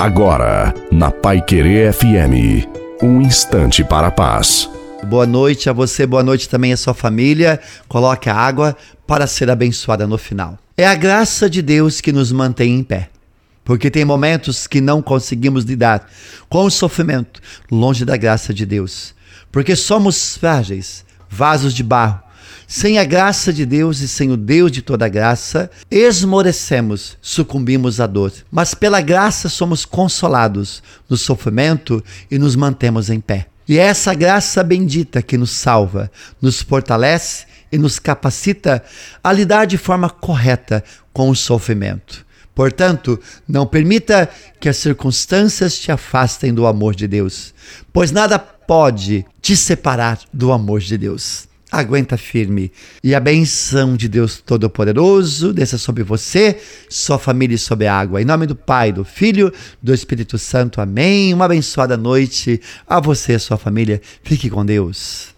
Agora, na Pai Querer FM, um instante para a paz. Boa noite a você, boa noite também à sua família. Coloque a água para ser abençoada no final. É a graça de Deus que nos mantém em pé. Porque tem momentos que não conseguimos lidar com o sofrimento longe da graça de Deus. Porque somos frágeis, vasos de barro sem a graça de Deus e sem o Deus de toda graça, esmorecemos, sucumbimos à dor. Mas pela graça somos consolados no sofrimento e nos mantemos em pé. E é essa graça bendita que nos salva, nos fortalece e nos capacita a lidar de forma correta com o sofrimento. Portanto, não permita que as circunstâncias te afastem do amor de Deus, pois nada pode te separar do amor de Deus aguenta firme. E a benção de Deus Todo-Poderoso desça sobre você, sua família e sobre a água. Em nome do Pai, do Filho, do Espírito Santo. Amém. Uma abençoada noite a você e sua família. Fique com Deus.